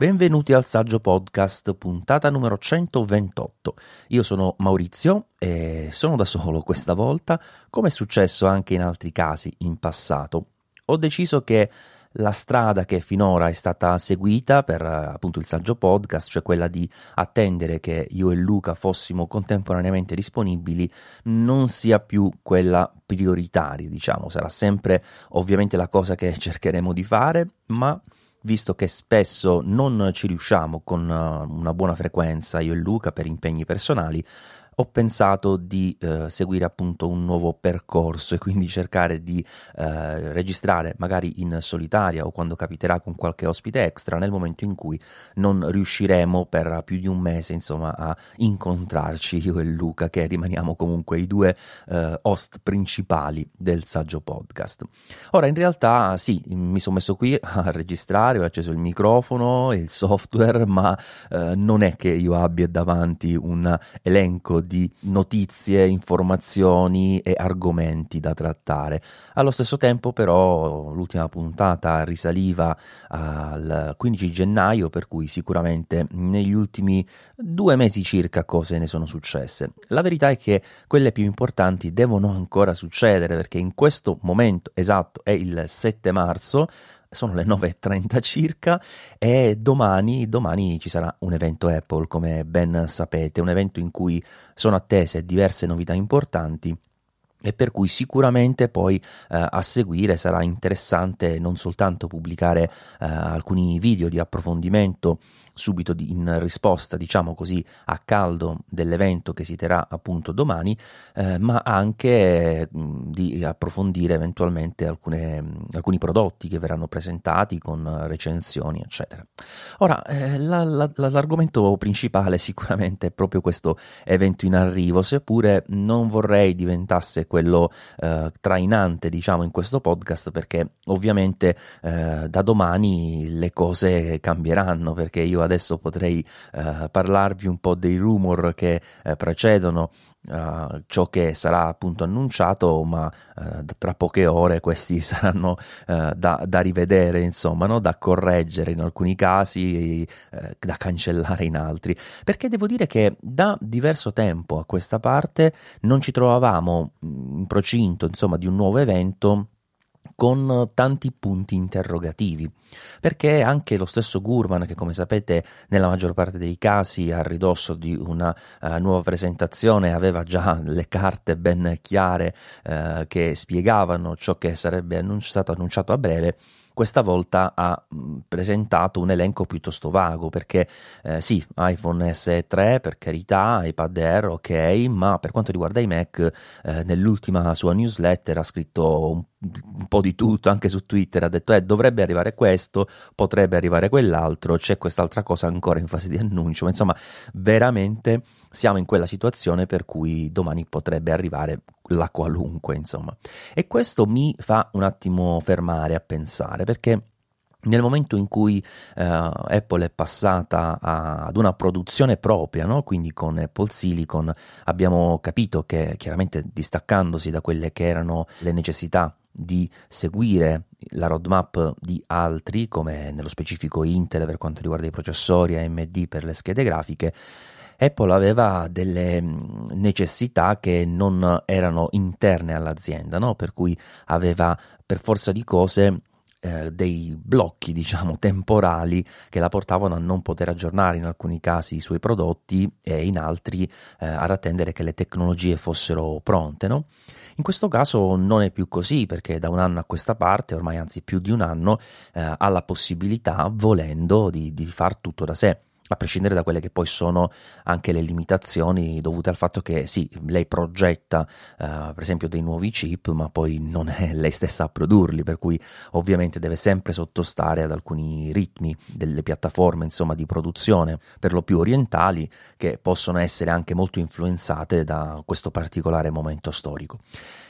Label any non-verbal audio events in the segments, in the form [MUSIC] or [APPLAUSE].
Benvenuti al Saggio Podcast, puntata numero 128. Io sono Maurizio e sono da solo questa volta, come è successo anche in altri casi in passato. Ho deciso che la strada che finora è stata seguita per appunto il saggio podcast, cioè quella di attendere che io e Luca fossimo contemporaneamente disponibili, non sia più quella prioritaria, diciamo, sarà sempre ovviamente la cosa che [LAUGHS] cercheremo di fare, ma visto che spesso non ci riusciamo con uh, una buona frequenza io e Luca per impegni personali, ho pensato di eh, seguire appunto un nuovo percorso e quindi cercare di eh, registrare magari in solitaria o quando capiterà con qualche ospite extra nel momento in cui non riusciremo per più di un mese insomma a incontrarci io e Luca che rimaniamo comunque i due eh, host principali del saggio podcast. Ora in realtà sì, mi sono messo qui a registrare, ho acceso il microfono, il software, ma eh, non è che io abbia davanti un elenco di notizie, informazioni e argomenti da trattare. Allo stesso tempo, però, l'ultima puntata risaliva al 15 gennaio, per cui sicuramente negli ultimi due mesi circa cose ne sono successe. La verità è che quelle più importanti devono ancora succedere perché in questo momento esatto è il 7 marzo sono le 9.30 circa e domani, domani, ci sarà un evento Apple, come ben sapete, un evento in cui sono attese diverse novità importanti e per cui sicuramente poi eh, a seguire sarà interessante non soltanto pubblicare eh, alcuni video di approfondimento subito in risposta, diciamo così, a caldo dell'evento che si terrà appunto domani, eh, ma anche mh, di approfondire eventualmente alcune, mh, alcuni prodotti che verranno presentati con recensioni, eccetera. Ora, eh, la, la, l'argomento principale [LAUGHS] sicuramente è proprio questo evento in arrivo, seppure non vorrei diventasse quello eh, trainante, diciamo, in questo podcast, perché ovviamente eh, da domani le cose cambieranno, perché io adesso potrei eh, parlarvi un po' dei rumor che eh, precedono Uh, ciò che sarà appunto annunciato, ma uh, tra poche ore questi [LAUGHS] saranno uh, da, da, rivedere, insomma, no? da correggere in alcuni casi, da cancellare in altri. Perché devo dire che da diverso tempo a questa parte non ci trovavamo mm, in procinto, insomma, di un nuovo evento con tanti punti interrogativi, perché anche lo stesso Gurman, che come sapete nella maggior parte dei casi a ridosso di una uh, nuova presentazione aveva già le carte ben chiare uh, che spiegavano ciò che sarebbe annunci- stato annunciato a breve, questa volta ha presentato un elenco piuttosto vago perché eh, sì, iPhone SE 3 per carità, iPad Air ok, ma per quanto riguarda i Mac eh, nell'ultima sua newsletter ha scritto un un po' di tutto anche su Twitter, ha detto eh, dovrebbe arrivare questo, potrebbe arrivare quell'altro, c'è quest'altra cosa ancora in fase di annuncio, ma insomma veramente siamo in quella situazione per cui domani potrebbe arrivare la qualunque, insomma. E questo mi fa un attimo fermare a pensare perché nel momento in cui uh, Apple è passata a, ad una produzione propria, no? quindi con Apple Silicon, abbiamo capito che chiaramente distaccandosi da quelle che erano le necessità di seguire la roadmap di altri, come nello specifico Intel per quanto riguarda i processori, AMD per le schede grafiche, Apple aveva delle mm, necessità che non erano interne all'azienda, no? per cui aveva per forza di cose eh, dei blocchi, diciamo, [LAUGHS] temporali che la portavano a non poter aggiornare in alcuni casi i suoi prodotti e in altri eh, ad attendere che le tecnologie fossero pronte, no? In questo caso non è più così perché da un anno a questa parte, ormai anzi più di un anno, eh, ha la possibilità, volendo, di, di far tutto da sé a prescindere da quelle che poi sono anche le limitazioni dovute al fatto che sì, lei progetta uh, per esempio dei nuovi chip, ma poi non è [LAUGHS] lei stessa a produrli, per cui ovviamente deve sempre sottostare ad alcuni ritmi delle piattaforme insomma di produzione, per lo più orientali, che possono essere anche molto influenzate da questo particolare momento storico.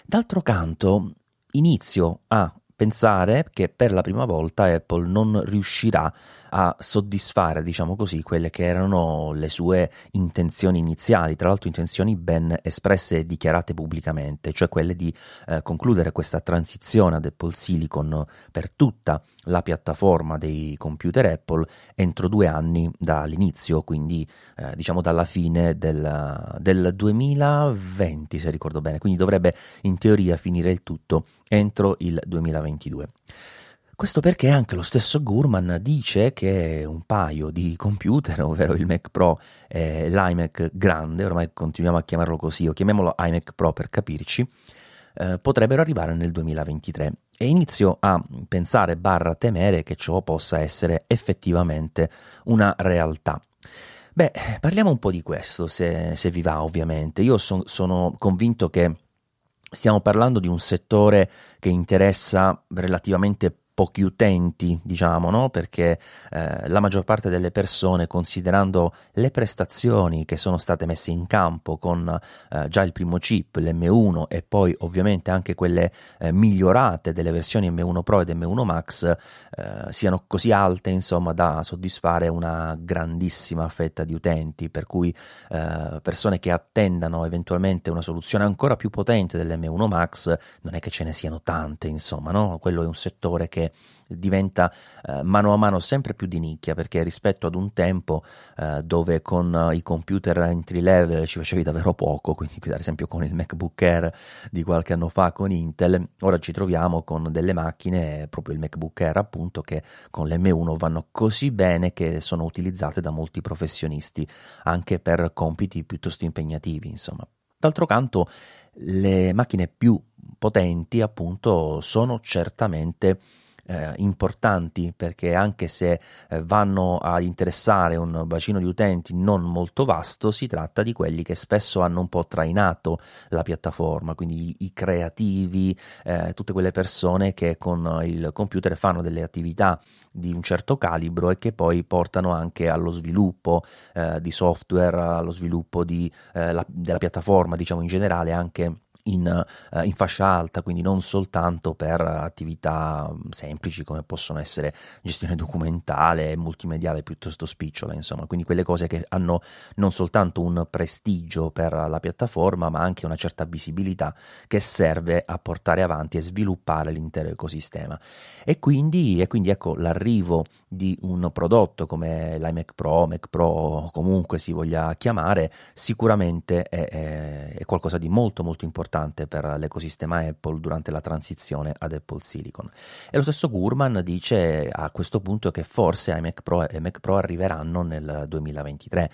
D'altro canto, inizio a pensare che per la prima volta Apple non riuscirà a soddisfare, diciamo così, quelle che erano le sue intenzioni iniziali, tra l'altro intenzioni ben espresse e dichiarate pubblicamente, cioè quelle di eh, concludere questa transizione ad Apple Silicon per tutta la piattaforma dei computer Apple entro due anni dall'inizio, quindi eh, diciamo dalla fine del, del 2020 se ricordo bene, quindi dovrebbe in teoria finire il tutto entro il 2022. Questo perché anche lo stesso Gurman dice che un paio di computer, [LAUGHS] ovvero il Mac Pro e l'iMac grande, ormai continuiamo a chiamarlo così, o chiamiamolo iMac Pro per capirci, eh, potrebbero arrivare nel 2023 e inizio a pensare barra temere che ciò possa essere effettivamente una realtà. Beh, parliamo un po' di questo, se, se vi va ovviamente. Io son, sono convinto che stiamo parlando di un settore che interessa relativamente pochi utenti, diciamo, no? perché eh, la maggior parte delle persone, considerando le prestazioni che sono state messe in campo con eh, già il primo chip, l'M1 e poi ovviamente anche quelle eh, migliorate delle versioni M1 Pro ed M1 Max, eh, siano così alte, insomma, da soddisfare una grandissima fetta di utenti, per cui eh, persone che attendano eventualmente una soluzione ancora più potente dell'M1 Max, non è che ce ne siano tante, insomma, no? quello è un settore che diventa eh, mano a mano sempre più di nicchia perché rispetto ad un tempo eh, dove con uh, i computer entry level ci facevi davvero poco, quindi ad esempio con il MacBook Air di qualche anno fa con Intel, ora ci troviamo con delle macchine, proprio il MacBook Air appunto, che con l'M1 vanno così bene che sono utilizzate da molti professionisti anche per compiti piuttosto impegnativi, insomma. D'altro canto, le macchine più potenti appunto sono certamente eh, importanti perché anche se eh, vanno a interessare un bacino di utenti non molto vasto, si tratta di quelli che spesso hanno un po' trainato la piattaforma, quindi i, i creativi, eh, tutte quelle persone che con il computer fanno delle attività di un certo calibro e che poi portano anche allo sviluppo eh, di software, allo sviluppo di, eh, la, della piattaforma, diciamo in generale anche in, uh, in, fascia alta, quindi non soltanto per attività semplici come possono essere gestione documentale multimediale piuttosto spicciola, insomma, quindi quelle cose che hanno non soltanto un prestigio per la piattaforma, ma anche una certa visibilità che serve a portare avanti e sviluppare l'intero ecosistema. E quindi, e quindi ecco l'arrivo di un prodotto come l'iMac Pro, Mac Pro, comunque si voglia chiamare, sicuramente è, è, è qualcosa di molto molto importante per l'ecosistema Apple durante la transizione ad Apple Silicon. E lo stesso Gurman dice a questo punto che forse iMac Pro e Mac Pro arriveranno nel 2023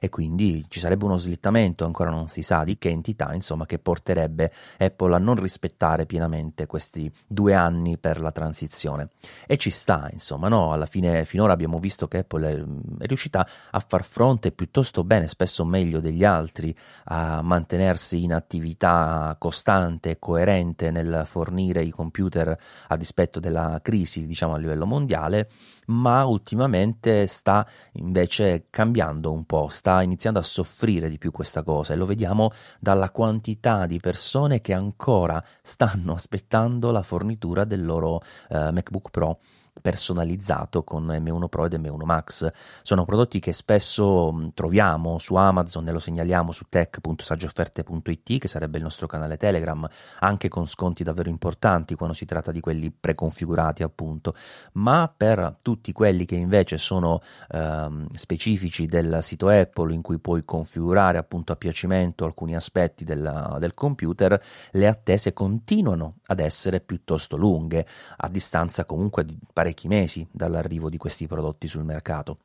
e quindi ci sarebbe uno slittamento, ancora non si sa di che entità, insomma, che porterebbe Apple a non rispettare pienamente questi due anni per la transizione. E ci sta, insomma, no? Alla fine, finora abbiamo visto che Apple è, è riuscita a far fronte piuttosto bene, spesso meglio degli altri, a mantenersi in attività costante e coerente nel fornire i computer a dispetto della crisi, diciamo, a livello mondiale, ma ultimamente sta invece cambiando un po', sta iniziando a soffrire di più questa cosa e lo vediamo dalla quantità di persone che ancora stanno aspettando la fornitura del loro eh, MacBook Pro personalizzato con M1 Pro ed M1 Max. Sono prodotti che spesso mm, troviamo su Amazon e lo segnaliamo su tech.saggioofferte.it, che sarebbe il nostro canale Telegram, anche con sconti davvero importanti quando si tratta di quelli preconfigurati, appunto. Ma per tutti quelli che invece sono ehm, specifici del sito Apple, in cui puoi configurare appunto a piacimento alcuni aspetti della, del computer, le attese continuano ad essere piuttosto lunghe, a distanza comunque di parecchi mesi dall'arrivo di questi prodotti sul mercato.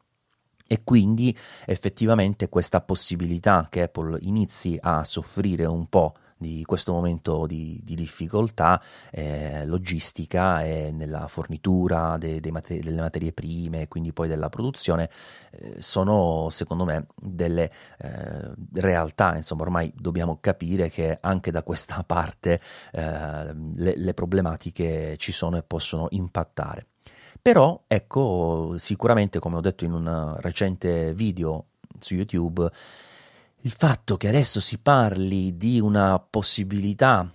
E quindi effettivamente questa possibilità che Apple inizi a soffrire un po' di questo momento di, di difficoltà eh, logistica e nella fornitura de, de mater- delle materie prime e quindi poi della produzione eh, sono secondo me delle eh, realtà insomma ormai dobbiamo capire che anche da questa [LAUGHS] parte eh, le, le problematiche ci sono e possono impattare però ecco sicuramente come ho detto in un recente video su YouTube il fatto che adesso si parli di una possibilità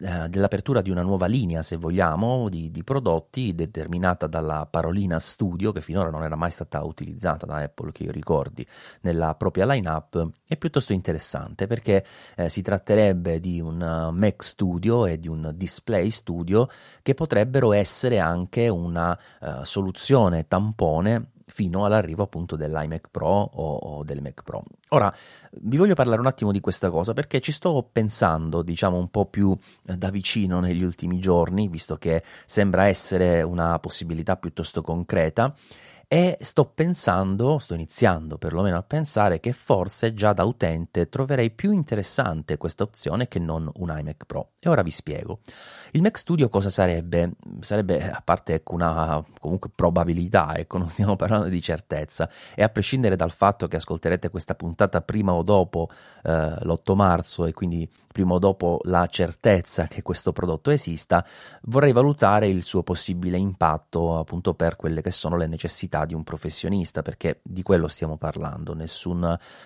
eh, dell'apertura di una nuova linea, se vogliamo, di, di, prodotti determinata dalla parolina studio, che finora non era mai stata utilizzata da Apple, che io ricordi, nella propria lineup, è piuttosto interessante perché eh, si tratterebbe di un Mac Studio e di un Display Studio che potrebbero essere anche una uh, soluzione tampone fino all'arrivo appunto dell'iMac Pro o, o, del Mac Pro. Ora, vi voglio parlare un attimo di questa cosa perché ci sto pensando, diciamo, un po' più eh, da vicino negli ultimi giorni, visto che sembra essere una possibilità piuttosto concreta e sto pensando, sto iniziando perlomeno a pensare che forse già da utente troverei più interessante questa opzione che non un iMac Pro. E ora vi spiego. Il Mac Studio cosa sarebbe? Sarebbe, a parte ecco, una comunque probabilità, ecco, non stiamo parlando di certezza, e a prescindere dal fatto che ascolterete questa puntata prima o dopo eh, l'8 marzo e quindi prima o dopo la certezza che questo prodotto esista, vorrei valutare il suo possibile impatto appunto per quelle che sono le necessità di un professionista, perché di quello stiamo parlando. Nessun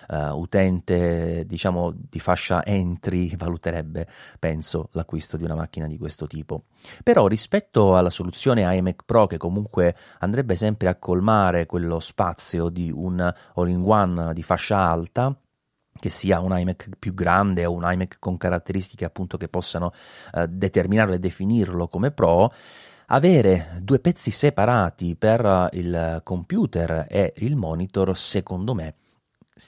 uh, utente, diciamo, di fascia entry [LAUGHS] valuterebbe, penso, l'acquisto di una macchina di questo tipo. Però rispetto alla soluzione iMac Pro, che comunque andrebbe sempre a colmare quello spazio di un all-in-one di fascia alta, che sia un iMac più grande o un iMac con caratteristiche appunto che possano eh, determinarlo e definirlo come Pro, avere due pezzi separati per eh, il computer e il monitor, secondo me,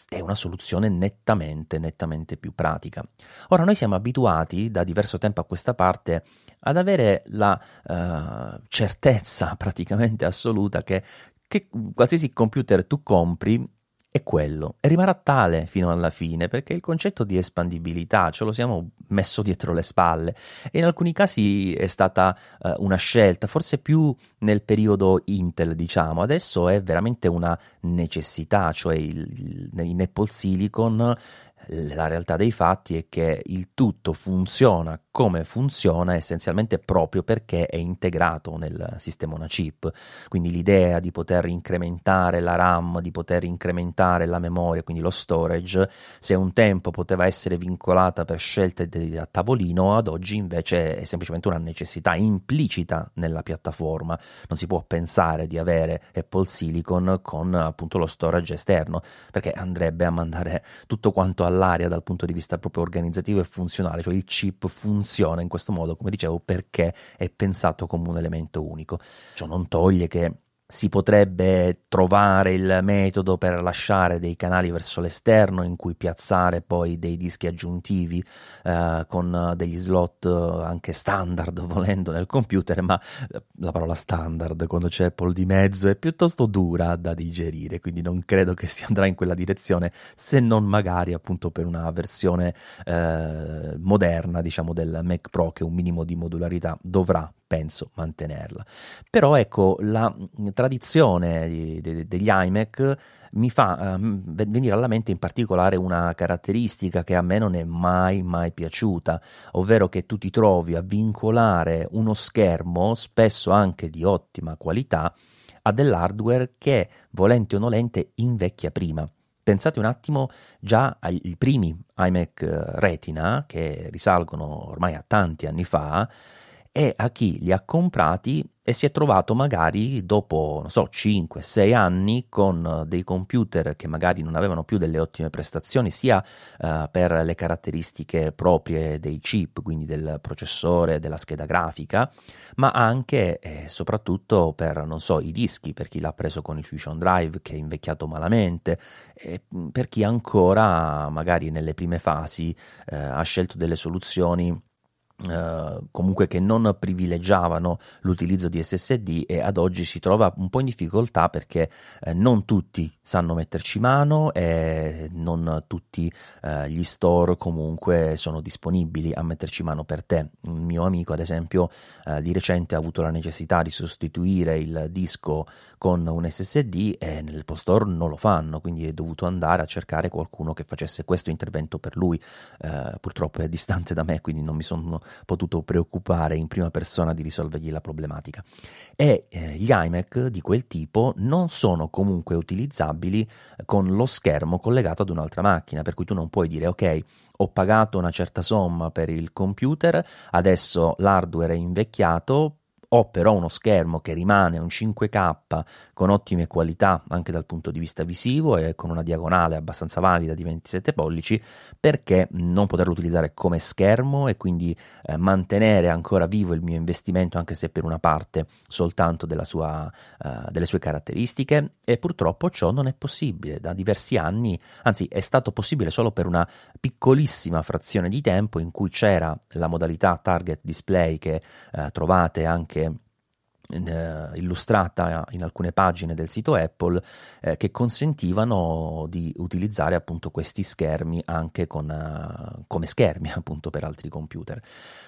è una soluzione nettamente, nettamente più pratica. Ora, noi siamo abituati da diverso tempo a questa parte ad avere la uh, certezza [LAUGHS] praticamente assoluta che, che qualsiasi computer tu compri è quello. E rimarrà tale fino alla fine perché il concetto di espandibilità ce lo siamo messo dietro le spalle. E in alcuni casi è stata uh, una scelta, forse più nel periodo Intel diciamo, adesso è veramente una necessità, cioè il, il, in Apple Silicon la realtà dei fatti è che il tutto funziona come funziona essenzialmente proprio perché è integrato nel sistema una chip. Quindi l'idea di poter incrementare la RAM, di poter incrementare la memoria, quindi lo storage, se un tempo poteva essere vincolata per scelte a tavolino, ad oggi invece è semplicemente una necessità implicita nella piattaforma. Non si può pensare di avere Apple Silicon con appunto lo storage esterno, perché andrebbe a mandare tutto quanto all'aria dal punto di vista proprio organizzativo e funzionale, cioè il chip funziona funziona in questo modo, come dicevo, perché è pensato come un elemento unico. Ciò non toglie che si potrebbe trovare il metodo per lasciare dei canali verso l'esterno in cui piazzare poi dei dischi aggiuntivi eh, con degli slot anche standard [LAUGHS] volendo nel computer, ma la parola standard quando c'è Apple di mezzo è piuttosto dura da digerire, quindi non credo che si andrà in quella direzione se non magari appunto per una versione eh, moderna diciamo del Mac Pro che un minimo di modularità dovrà penso mantenerla. Però ecco, la tradizione di, de, degli iMac mi fa uh, venire alla mente in particolare una caratteristica che a me non è mai mai piaciuta, ovvero che tu ti trovi a vincolare uno schermo, spesso anche di ottima qualità, a dell'hardware che, volente o nolente, invecchia prima. Pensate un attimo già ai primi iMac Retina, che risalgono ormai a tanti anni fa, e a chi li ha comprati e si è trovato magari dopo, non so, 5-6 anni con dei computer che magari non avevano più delle ottime prestazioni sia uh, per le caratteristiche proprie dei chip, quindi del processore, della scheda grafica, ma anche e soprattutto per, non so, i dischi, per chi l'ha preso con il Fusion Drive che è invecchiato malamente, e per chi ancora magari nelle prime fasi uh, ha scelto delle soluzioni Uh, comunque che non privilegiavano l'utilizzo di SSD e ad oggi si trova un po' in difficoltà perché eh, non tutti sanno metterci mano e non tutti eh, gli store comunque sono disponibili a metterci mano per te. Un mio amico ad esempio eh, di recente ha avuto la necessità di sostituire il disco con un SSD e nel post store non lo fanno, quindi è dovuto andare a cercare qualcuno che facesse questo intervento per lui. Eh, purtroppo è distante da me, quindi non mi sono potuto preoccupare in prima persona di risolvergli la problematica. E eh, gli iMac di quel tipo non sono comunque utilizzabili con lo schermo collegato ad un'altra macchina, per cui tu non puoi dire ok, ho pagato una certa somma per il computer, adesso l'hardware è invecchiato, ho però uno schermo che rimane un 5K con ottime qualità anche dal punto di vista visivo e con una diagonale abbastanza valida di 27 pollici, perché non poterlo utilizzare come schermo e quindi eh, mantenere ancora vivo il mio investimento anche se per una parte soltanto sua, uh, delle sue caratteristiche? E purtroppo ciò non è possibile. Da diversi anni, anzi è stato possibile solo per una piccolissima frazione di tempo in cui c'era la modalità target display che uh, trovate anche eh, illustrata in alcune pagine del sito Apple eh, che consentivano di utilizzare appunto questi schermi anche con, uh, come schermi [LAUGHS] appunto per altri computer.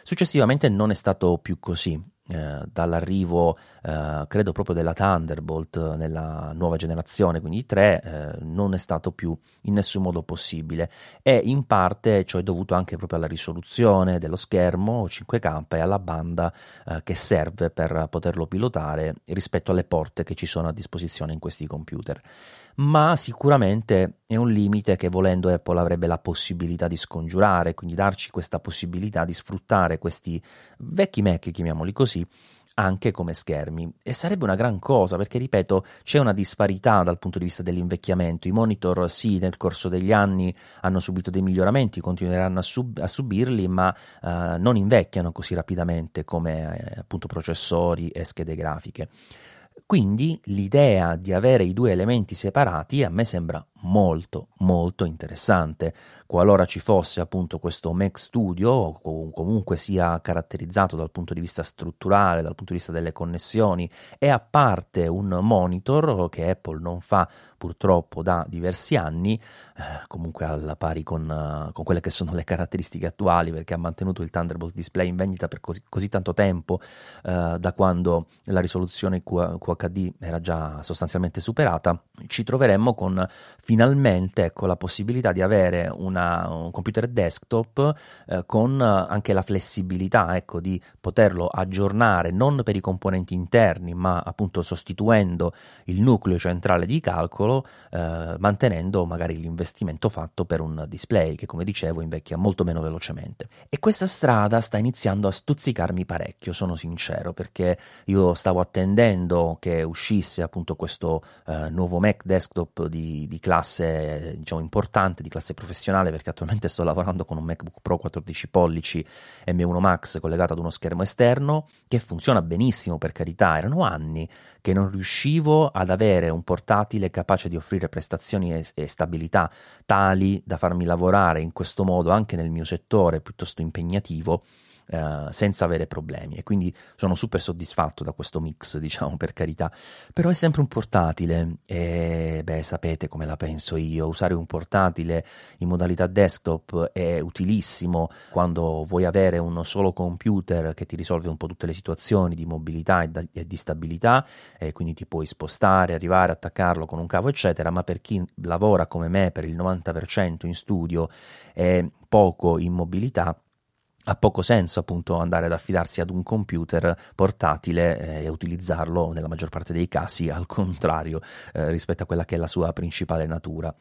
Successivamente non è stato più così eh, dall'arrivo, eh, credo proprio della Thunderbolt nella nuova generazione, quindi 3, eh, non è stato più in nessun modo possibile. E in parte ciò è dovuto anche proprio alla risoluzione dello schermo 5K e alla banda eh, che serve per poterlo pilotare rispetto alle porte che ci sono a disposizione in questi computer ma sicuramente è un limite che volendo Apple avrebbe la possibilità di scongiurare, quindi darci questa possibilità di sfruttare questi vecchi Mac, chiamiamoli così, anche come schermi. E sarebbe una gran cosa perché ripeto c'è una disparità dal punto di vista dell'invecchiamento. I monitor sì nel corso degli anni hanno subito dei miglioramenti continueranno a, sub- a subirli ma uh, non invecchiano così rapidamente come eh, appunto processori e schede grafiche quindi l'idea di avere i due elementi separati a me sembra molto molto interessante. Qualora ci fosse appunto questo Mac Studio o comunque sia caratterizzato dal punto di vista strutturale, dal punto di vista delle connessioni e a parte un monitor che Apple non fa purtroppo da diversi anni, eh, comunque alla pari con, uh, con, quelle che sono le caratteristiche attuali perché ha mantenuto il Thunderbolt Display in vendita per così, così tanto tempo uh, da quando la risoluzione Q- QHD era già sostanzialmente superata, ci troveremmo con finalmente ecco, la possibilità di avere una, un computer desktop eh, con anche la flessibilità ecco, di poterlo aggiornare non per i componenti interni ma appunto sostituendo il nucleo centrale di calcolo eh, mantenendo magari l'investimento fatto per un display che come dicevo invecchia molto meno velocemente. E questa strada sta iniziando a stuzzicarmi parecchio sono sincero perché io stavo attendendo che uscisse appunto questo eh, nuovo Mac desktop di, di classe classe diciamo, importante, di classe professionale, perché attualmente sto lavorando con un MacBook Pro 14 pollici M1 Max collegato ad uno schermo esterno che funziona benissimo per carità, erano anni che non riuscivo ad avere un portatile capace di offrire prestazioni e, e stabilità tali da farmi lavorare in questo modo anche nel mio settore piuttosto impegnativo eh, senza avere problemi. E quindi sono super soddisfatto da questo mix, [LAUGHS] diciamo per carità, però è sempre un portatile. E beh sapete come la penso io, usare un portatile in modalità desktop è utilissimo. Quando vuoi avere uno solo computer che ti risolve un po' tutte le situazioni di mobilità e, di stabilità e quindi ti puoi spostare, arrivare, attaccarlo con un cavo eccetera, ma per chi lavora come me per il 90% in studio e poco in mobilità ha poco senso appunto andare ad affidarsi ad un computer portatile eh, e utilizzarlo nella maggior parte dei casi al contrario eh, rispetto a quella che è la sua principale natura.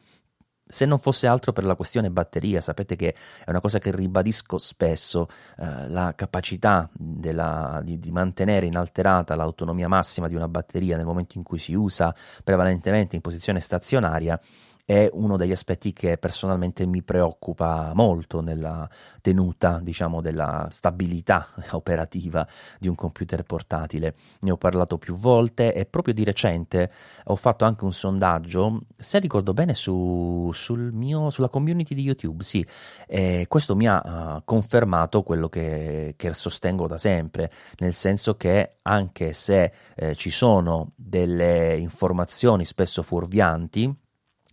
Se non fosse altro per la questione batteria, sapete che è una cosa che ribadisco spesso, eh, la capacità della, di, di, mantenere inalterata l'autonomia massima di una batteria nel momento in cui si usa prevalentemente in posizione stazionaria è uno degli aspetti che personalmente mi preoccupa molto nella tenuta, diciamo, della stabilità [LAUGHS] operativa di un computer portatile. Ne ho parlato più volte e proprio di recente ho fatto anche un sondaggio, se ricordo bene, su, sul mio, sulla community di YouTube, sì, e questo mi ha uh, confermato quello che, che, sostengo da sempre, nel senso che anche se eh, ci sono delle informazioni spesso fuorvianti,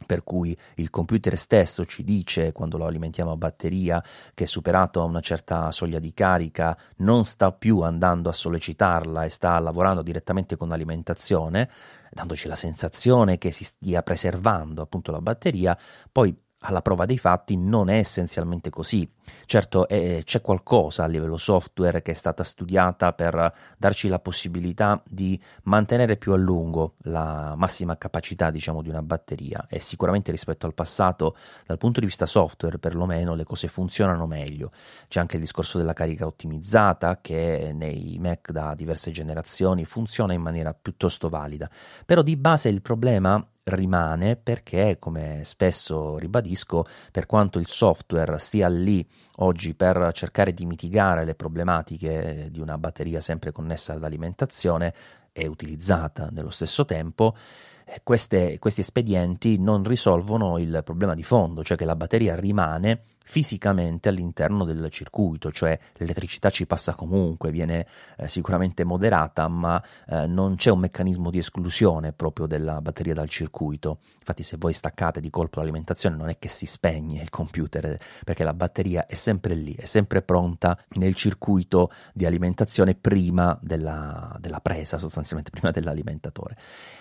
per cui il computer stesso ci dice quando lo alimentiamo a batteria che superato una certa soglia di carica non sta più andando a sollecitarla e sta lavorando direttamente con l'alimentazione, dandoci la sensazione che si stia preservando appunto la batteria, poi alla prova dei fatti non è essenzialmente così. Certo, eh, c'è qualcosa a livello software che è stata studiata per darci la possibilità di mantenere più a lungo la massima capacità, diciamo, di una batteria e sicuramente rispetto al passato, dal punto di vista software, perlomeno le cose funzionano meglio. C'è anche il discorso della carica ottimizzata che nei Mac da diverse generazioni funziona in maniera piuttosto valida. Però di base il problema rimane perché, come spesso ribadisco, per quanto il software stia lì oggi per cercare di mitigare le problematiche di una batteria sempre connessa all'alimentazione e utilizzata nello stesso tempo, eh, queste, questi espedienti non risolvono il problema di fondo, cioè che la batteria rimane fisicamente all'interno del circuito, cioè l'elettricità ci passa comunque, viene eh, sicuramente moderata, ma eh, non c'è un meccanismo di esclusione proprio della batteria dal circuito. Infatti se voi staccate di colpo l'alimentazione non è che si spegne il computer, perché la batteria è sempre lì, è sempre pronta nel circuito di alimentazione prima della, della presa, sostanzialmente prima dell'alimentatore.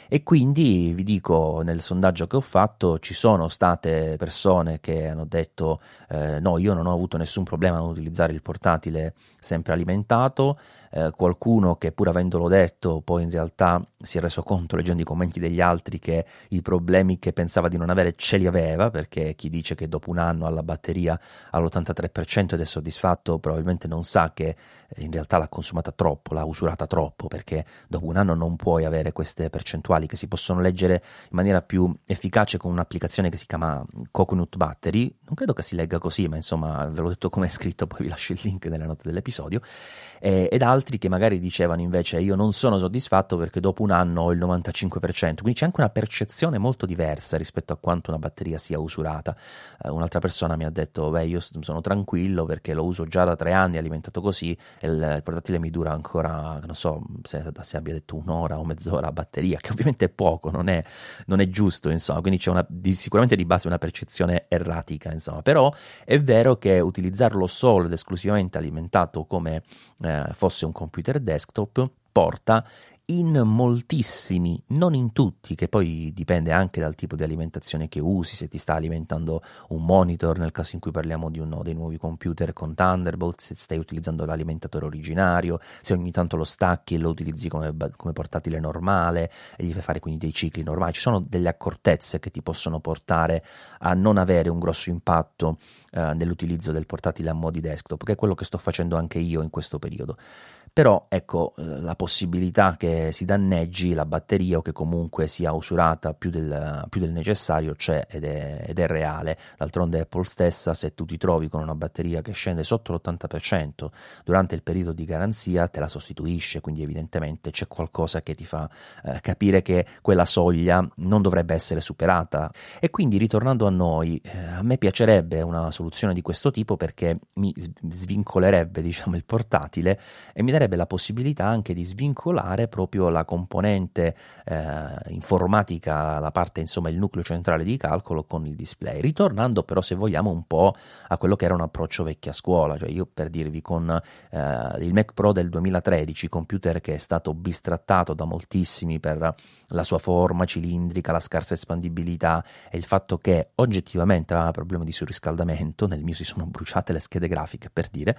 E quindi vi dico, nel sondaggio che ho fatto ci sono state persone che hanno detto eh, no, io non ho avuto nessun problema a utilizzare il portatile sempre alimentato, eh, qualcuno che pur avendolo detto poi in realtà si è reso conto leggendo i commenti degli altri che i problemi che pensava di non avere ce li aveva perché chi dice che dopo un anno alla batteria all'83% ed è soddisfatto probabilmente non sa che eh, in realtà l'ha consumata troppo, l'ha usurata troppo perché dopo un anno non puoi avere queste percentuali che si possono leggere in maniera più efficace con un'applicazione che si chiama Coconut Battery, non credo che si legga così ma insomma ve l'ho detto come è scritto poi vi lascio il link nelle note dell'episodio eh, ed altri che magari dicevano invece io non sono soddisfatto perché dopo un anno ho il 95%, quindi c'è anche una percezione molto diversa rispetto a quanto una batteria sia usurata. Eh, un'altra persona mi ha detto beh io sono tranquillo perché lo uso già da tre anni alimentato così e il, il portatile mi dura ancora, non so se, se, abbia detto un'ora o mezz'ora a batteria, che ovviamente è poco, non è, non è giusto insomma, quindi c'è una, di, sicuramente di base una percezione erratica insomma, però è vero che utilizzarlo solo ed esclusivamente alimentato come eh, fosse un computer desktop porta in moltissimi, non in tutti, che poi dipende anche dal tipo di alimentazione che usi, se ti sta alimentando un monitor nel caso in cui parliamo di uno dei nuovi computer con Thunderbolt, se stai utilizzando l'alimentatore originario, se ogni tanto lo stacchi e lo utilizzi come, come portatile normale e gli fai fare quindi dei cicli normali, ci sono delle accortezze che ti possono portare a non avere un grosso impatto eh, nell'utilizzo del portatile a modi desktop, che è quello che sto facendo anche io in questo periodo. Però ecco eh, la possibilità che si danneggi la batteria o che comunque sia usurata più del, più del necessario c'è ed è, ed è, reale. D'altronde Apple stessa, se tu ti trovi con una batteria che scende sotto l'80% durante il periodo di garanzia, te la sostituisce, quindi evidentemente c'è qualcosa che ti fa eh, capire che quella soglia non dovrebbe essere superata. E quindi ritornando a noi, eh, a me piacerebbe una soluzione di questo tipo perché mi svincolerebbe diciamo, il portatile e mi darebbe darebbe la possibilità anche di svincolare proprio la componente eh, informatica, la parte insomma il nucleo centrale di calcolo con il display, ritornando però se vogliamo un po' a quello che era un approccio vecchia scuola, cioè io per dirvi con eh, il Mac Pro del 2013, computer che è stato bistrattato da moltissimi per la sua forma cilindrica, la scarsa espandibilità e il fatto che oggettivamente aveva problemi di surriscaldamento, nel mio si sono bruciate le schede grafiche per dire,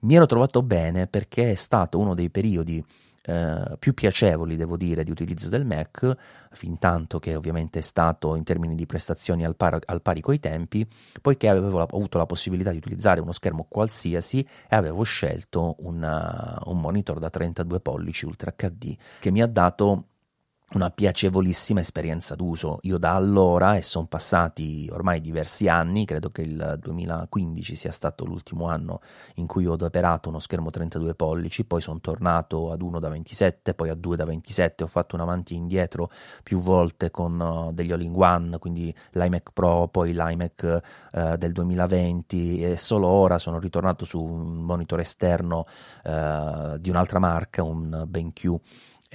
mi ero trovato bene perché è stato stato uno dei periodi eh, più piacevoli, devo dire, di utilizzo del Mac, fin tanto che ovviamente è stato in termini di prestazioni al, par- al pari coi tempi, poiché avevo la- avuto la possibilità di utilizzare uno schermo qualsiasi e avevo scelto una, un monitor da 32 pollici Ultra HD che mi ha dato una piacevolissima esperienza d'uso. Io da allora, e sono passati ormai diversi anni, credo che il 2015 sia stato l'ultimo anno in cui ho adoperato uno schermo 32 pollici, poi sono tornato ad uno da 27, poi a due da 27, ho fatto un avanti e indietro più volte con uh, degli all-in-one, quindi l'iMac Pro, poi l'iMac uh, del 2020 e solo ora sono ritornato su un monitor esterno uh, di un'altra marca, un BenQ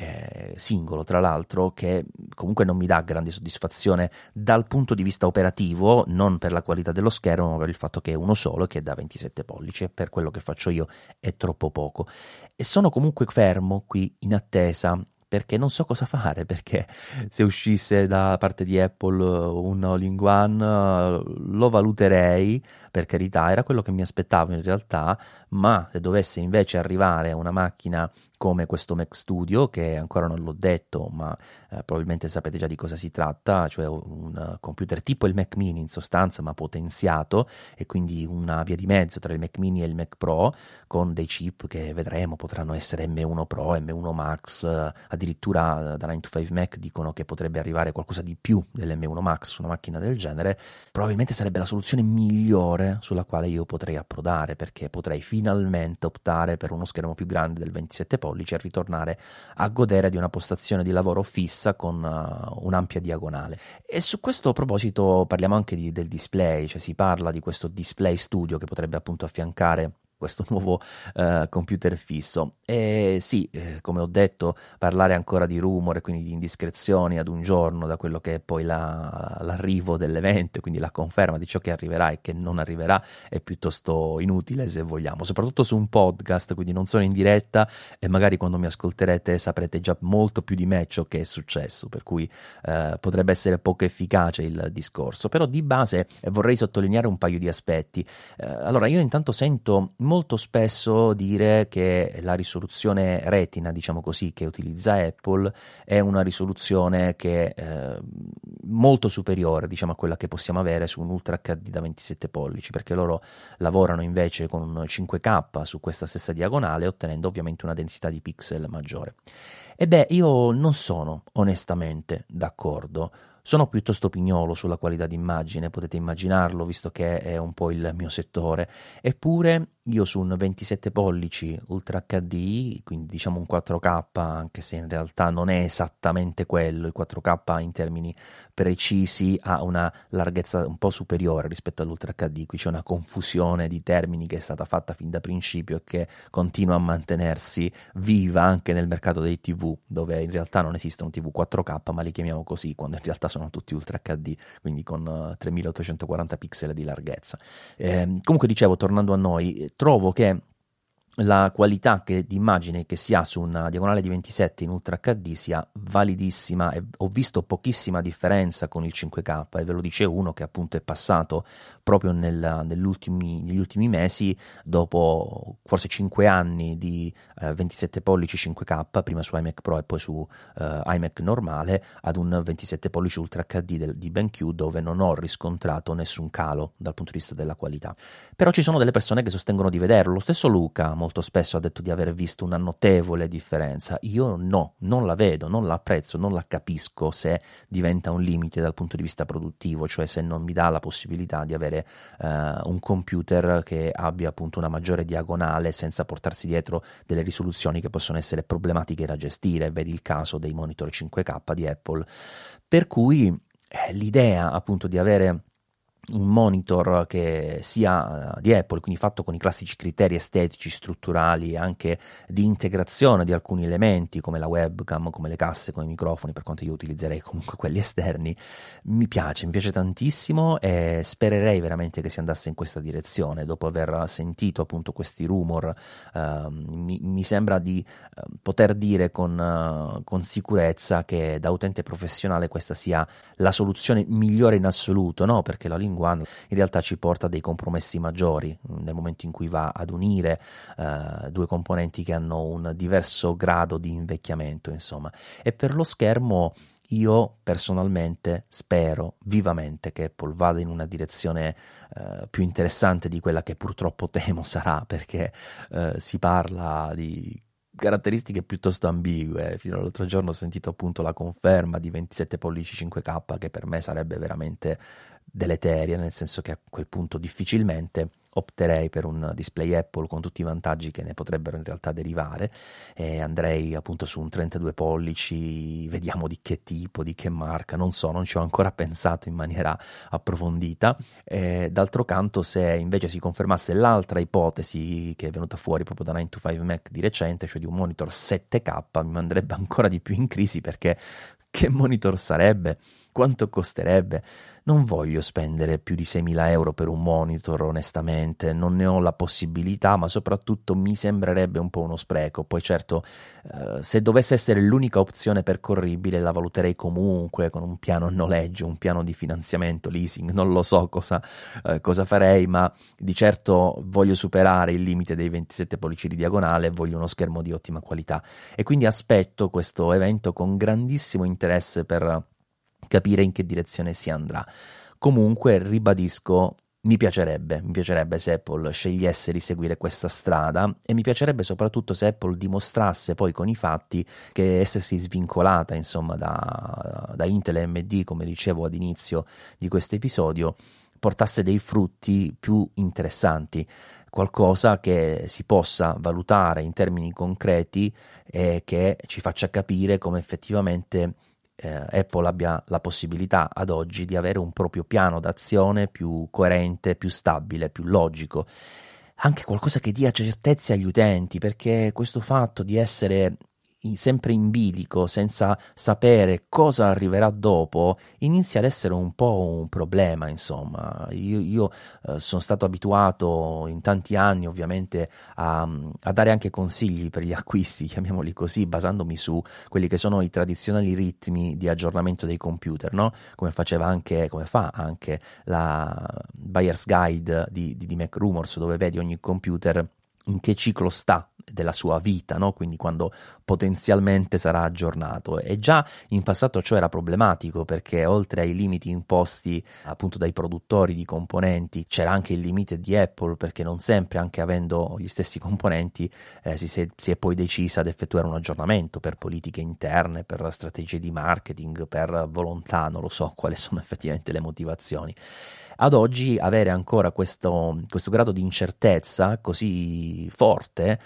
eh, singolo, tra l'altro, che comunque non mi dà grande soddisfazione dal punto di vista operativo, non per la qualità dello schermo, ma per il fatto che è uno solo che è da 27 pollici e per quello che faccio io è troppo poco. E sono comunque fermo qui in attesa perché non so cosa fare, perché se uscisse da parte di Apple un all-in-one lo valuterei, per carità, era quello che mi aspettavo in realtà, ma se dovesse invece arrivare una macchina come questo Mac Studio, che ancora non l'ho detto, ma eh, probabilmente sapete già di cosa si tratta, cioè un computer tipo il Mac Mini in sostanza, ma potenziato, e quindi una via di mezzo tra il Mac Mini e il Mac Pro, con dei chip che vedremo potranno essere M1 Pro, M1 Max, addirittura da 9 to 5 Mac dicono che potrebbe arrivare qualcosa di più dell'M1 Max una macchina del genere, probabilmente sarebbe la soluzione migliore sulla quale io potrei approdare, perché potrei finalmente optare per uno schermo più grande del 27 pollici e ritornare a godere di una postazione di lavoro fissa con uh, un'ampia diagonale. E su questo proposito parliamo anche di, del display, cioè si parla di questo display studio che potrebbe appunto affiancare questo [LAUGHS] nuovo uh, computer fisso. E sì, eh, come ho detto, parlare ancora di rumore, quindi di indiscrezioni ad un giorno da quello che è poi la, l'arrivo dell'evento, quindi la conferma di ciò che arriverà e che non arriverà, è piuttosto inutile se vogliamo, soprattutto su un podcast, quindi non sono in diretta e magari quando mi ascolterete saprete già molto più di me ciò che è successo, per cui uh, potrebbe essere poco efficace il discorso. Però di base eh, vorrei sottolineare un paio di aspetti. Uh, allora, io intanto sento molto spesso dire che la risoluzione retina, diciamo così, che utilizza Apple è una risoluzione che è eh, molto superiore, diciamo, a quella che possiamo avere su un Ultra HD da 27 pollici, perché loro lavorano invece con un 5K su questa stessa diagonale, ottenendo ovviamente una densità di pixel maggiore. E beh, io non sono onestamente d'accordo sono piuttosto pignolo sulla qualità d'immagine, potete immaginarlo visto che è un po' il mio settore, eppure io su un 27 pollici Ultra HD, quindi diciamo un 4K, anche se in realtà non è esattamente quello, il 4K in termini precisi ha una larghezza un po' superiore rispetto all'Ultra HD, qui c'è una confusione di termini che è stata fatta fin da principio e che continua a mantenersi viva anche nel mercato dei TV, dove in realtà non esistono TV 4K, ma li chiamiamo così, quando in realtà sono tutti Ultra HD, quindi con 3840 pixel di larghezza. Eh, comunque dicevo, tornando a noi, trovo che la qualità che, di immagine che si ha su una diagonale di 27 in Ultra HD sia validissima e ho visto pochissima differenza con il 5K e ve lo dice uno che appunto è passato proprio nel, negli ultimi mesi dopo forse 5 anni di eh, 27 pollici 5K prima su iMac Pro e poi su eh, iMac normale ad un 27 pollici Ultra HD del, di BenQ dove non ho riscontrato nessun calo dal punto di vista della qualità. Però ci sono delle persone che sostengono di vederlo. Lo stesso Luca molto spesso ha detto di aver visto una notevole differenza. Io no, non la vedo, non la apprezzo, non la capisco se diventa un limite dal punto di vista produttivo, cioè se non mi dà la possibilità di avere uh, un computer che abbia appunto una maggiore diagonale senza portarsi dietro delle risoluzioni che possono essere problematiche da gestire. Vedi il caso dei monitor 5K di Apple. Per cui eh, l'idea appunto di avere un monitor che sia eh, di Apple, quindi fatto con i classici criteri estetici, strutturali, anche di integrazione di alcuni elementi come la webcam, come le casse, come i microfoni, per quanto io utilizzerei [LAUGHS] comunque quelli esterni, mi piace, mi piace tantissimo e spererei veramente che si andasse in questa direzione. Dopo aver sentito appunto questi rumor, eh, mi, mi, sembra di eh, poter dire con, uh, con sicurezza che da utente professionale questa sia la soluzione migliore in assoluto, no? Perché la lingua One in realtà ci porta a dei compromessi maggiori nel momento in cui va ad unire uh, due componenti che hanno un diverso grado di invecchiamento, insomma. E per lo schermo io personalmente spero vivamente che Apple vada in una direzione uh, più interessante di quella che purtroppo temo sarà, perché uh, si parla di caratteristiche piuttosto ambigue. Fino all'altro giorno ho sentito appunto la conferma di 27 pollici 5K che per me sarebbe veramente deleteria, nel senso che a quel punto difficilmente opterei per un display Apple con tutti i vantaggi che ne potrebbero in realtà derivare e andrei appunto su un 32 pollici, vediamo di che tipo, di che marca, non so, non ci ho ancora pensato in maniera approfondita. E, d'altro canto, se invece si confermasse l'altra ipotesi che è venuta fuori proprio da 9 to 5 Mac di recente, cioè di un monitor 7K, mi manderebbe ancora di più in crisi perché che monitor sarebbe? Quanto costerebbe? Non voglio spendere più di 6.000 euro per un monitor, onestamente, non ne ho la possibilità, ma soprattutto mi sembrerebbe un po' uno spreco. Poi certo, eh, se dovesse essere l'unica opzione percorribile, la valuterei comunque con un piano noleggio, un piano di finanziamento, leasing, non lo so cosa, eh, cosa farei, ma di certo voglio superare il limite dei 27 pollici di diagonale e voglio uno schermo di ottima qualità. E quindi aspetto questo evento con grandissimo interesse per capire in che direzione si andrà. Comunque, ribadisco, mi piacerebbe, mi piacerebbe se Apple scegliesse di seguire questa strada e mi piacerebbe soprattutto se Apple dimostrasse poi con i fatti che essersi svincolata insomma da, da Intel e AMD, come dicevo ad inizio di questo episodio, portasse dei frutti più interessanti, qualcosa che si possa valutare in termini concreti e che ci faccia capire come effettivamente eh, Apple abbia la possibilità ad oggi di avere un proprio piano d'azione più coerente, più stabile, più logico. Anche qualcosa che dia certezze agli utenti, perché questo fatto di essere sempre in bilico, senza sapere cosa arriverà dopo, inizia ad essere un po' un problema, insomma. Io, io eh, sono stato abituato in tanti anni, ovviamente, a, a, dare anche consigli per gli [LAUGHS] acquisti, chiamiamoli così, basandomi su quelli che sono i tradizionali ritmi di aggiornamento dei computer, no? Come faceva anche, come fa anche la Buyer's Guide di, di, di Mac Rumors, dove vedi ogni computer in che ciclo sta della sua vita, no? quindi quando potenzialmente sarà aggiornato. E già in passato ciò era problematico perché oltre ai limiti imposti appunto dai produttori di componenti c'era anche il limite di Apple perché non sempre, anche avendo gli stessi componenti, eh, si, si, è poi decisa ad effettuare un aggiornamento per politiche interne, per strategie di marketing, per volontà, non lo so quali sono effettivamente le motivazioni. Ad oggi avere ancora questo, questo grado di incertezza così forte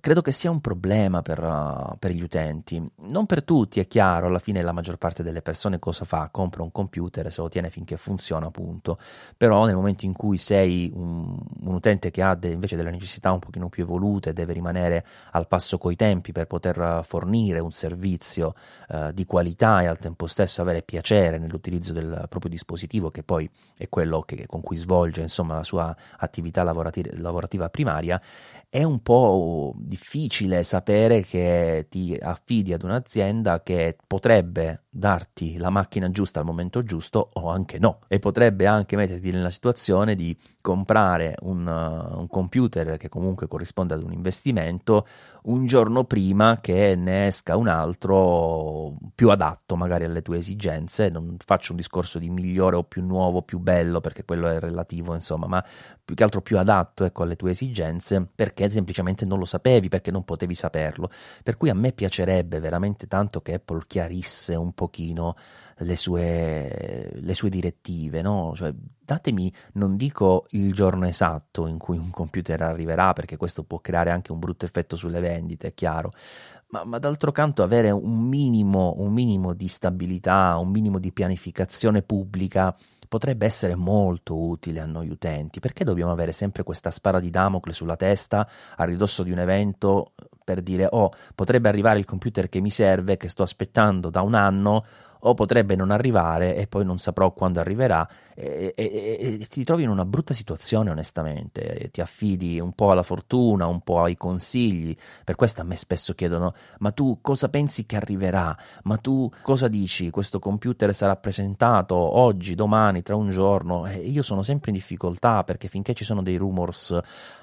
credo che sia un problema per, uh, per, gli utenti. Non per tutti, è chiaro, alla fine la maggior parte delle persone cosa fa? Compra un computer e se lo tiene finché funziona, appunto. Però nel momento in cui sei un, un utente che ha de, invece delle necessità un pochino più evolute, deve rimanere al passo coi tempi per poter fornire un servizio uh, di qualità e al tempo stesso avere piacere nell'utilizzo del proprio dispositivo, che poi è quello che, con cui svolge insomma, la sua attività lavorativa primaria, è un po' difficile sapere che ti affidi ad un'azienda che potrebbe darti la macchina giusta al momento giusto o anche no. E potrebbe anche metterti nella situazione di comprare un, uh, un, computer che comunque corrisponde ad un investimento un giorno prima che ne esca un altro più adatto magari alle tue esigenze. Non faccio un discorso di migliore o più nuovo più bello perché quello è relativo insomma ma più che altro più adatto ecco, alle tue esigenze perché semplicemente non lo sapevi perché non potevi saperlo. Per cui a me piacerebbe veramente tanto che Apple chiarisse un pochino le sue, le sue direttive, no? Cioè, datemi, non dico il giorno esatto in cui un computer arriverà, perché questo può creare anche un brutto effetto sulle vendite, è chiaro, ma, ma d'altro canto avere un minimo, un minimo di stabilità, un minimo di pianificazione pubblica potrebbe essere molto utile a noi utenti. Perché dobbiamo avere sempre questa spara di Damocle sulla testa a ridosso di un evento per dire oh, potrebbe arrivare il computer che mi serve, che sto aspettando da un anno, o potrebbe non arrivare e poi non saprò quando arriverà e, e, e, ti trovi in una brutta situazione onestamente, ti affidi un po' alla fortuna, un po' ai consigli, per questo a me spesso chiedono ma tu cosa pensi che arriverà? Ma tu cosa dici? Questo computer sarà presentato oggi, domani, tra un giorno? E io sono sempre in difficoltà perché finché ci sono dei rumors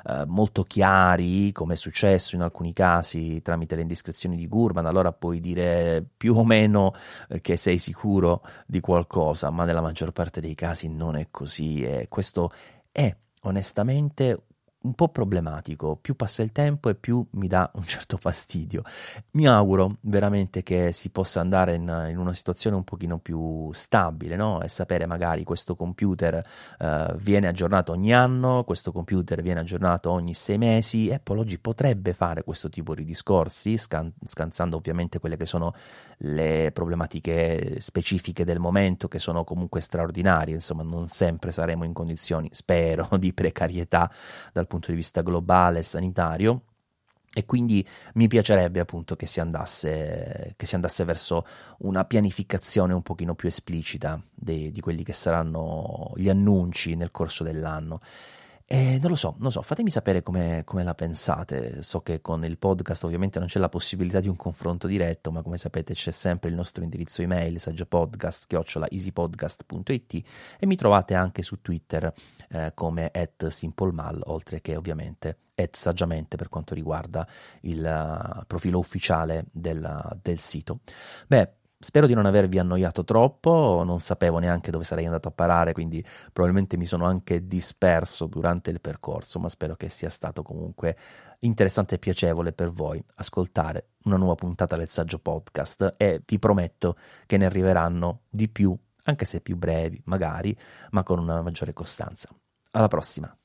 eh, molto chiari, come è successo in alcuni casi tramite le indiscrezioni di Gurman, allora puoi dire più o meno eh, che sei sicuro di qualcosa, ma nella maggior parte dei casi non è così e questo è onestamente un po' problematico, più passa il tempo e più mi dà un certo [LAUGHS] fastidio. Mi auguro veramente che si possa andare in, in una situazione un pochino più stabile, no? E sapere magari questo computer uh, viene aggiornato ogni anno, questo computer viene aggiornato ogni sei mesi. Apple oggi potrebbe fare questo tipo di discorsi, scan- scansando ovviamente quelle che sono le problematiche specifiche del momento, che sono comunque straordinarie, insomma non sempre saremo in condizioni, spero, [LAUGHS] di precarietà dal punto di vista globale e sanitario e quindi mi piacerebbe appunto che si, andasse, che si andasse verso una pianificazione un pochino più esplicita di, di quelli che saranno gli annunci nel corso dell'anno. E non lo so, non so, fatemi sapere come, come, la pensate. So che con il podcast ovviamente non c'è la possibilità di un confronto diretto, ma come sapete c'è sempre il nostro indirizzo email, saggiopodcast, chiocciola easypodcast.it e mi trovate anche su Twitter eh, come at simplemal, oltre che ovviamente at saggiamente per quanto riguarda il uh, profilo ufficiale del, del sito. Beh, Spero di non avervi annoiato troppo, non sapevo neanche dove sarei andato a parare, quindi probabilmente mi sono anche disperso durante il percorso, ma spero che sia stato comunque interessante e piacevole per voi ascoltare una nuova puntata del Saggio Podcast e vi prometto che ne arriveranno di più, anche se più brevi magari, ma con una maggiore costanza. Alla prossima!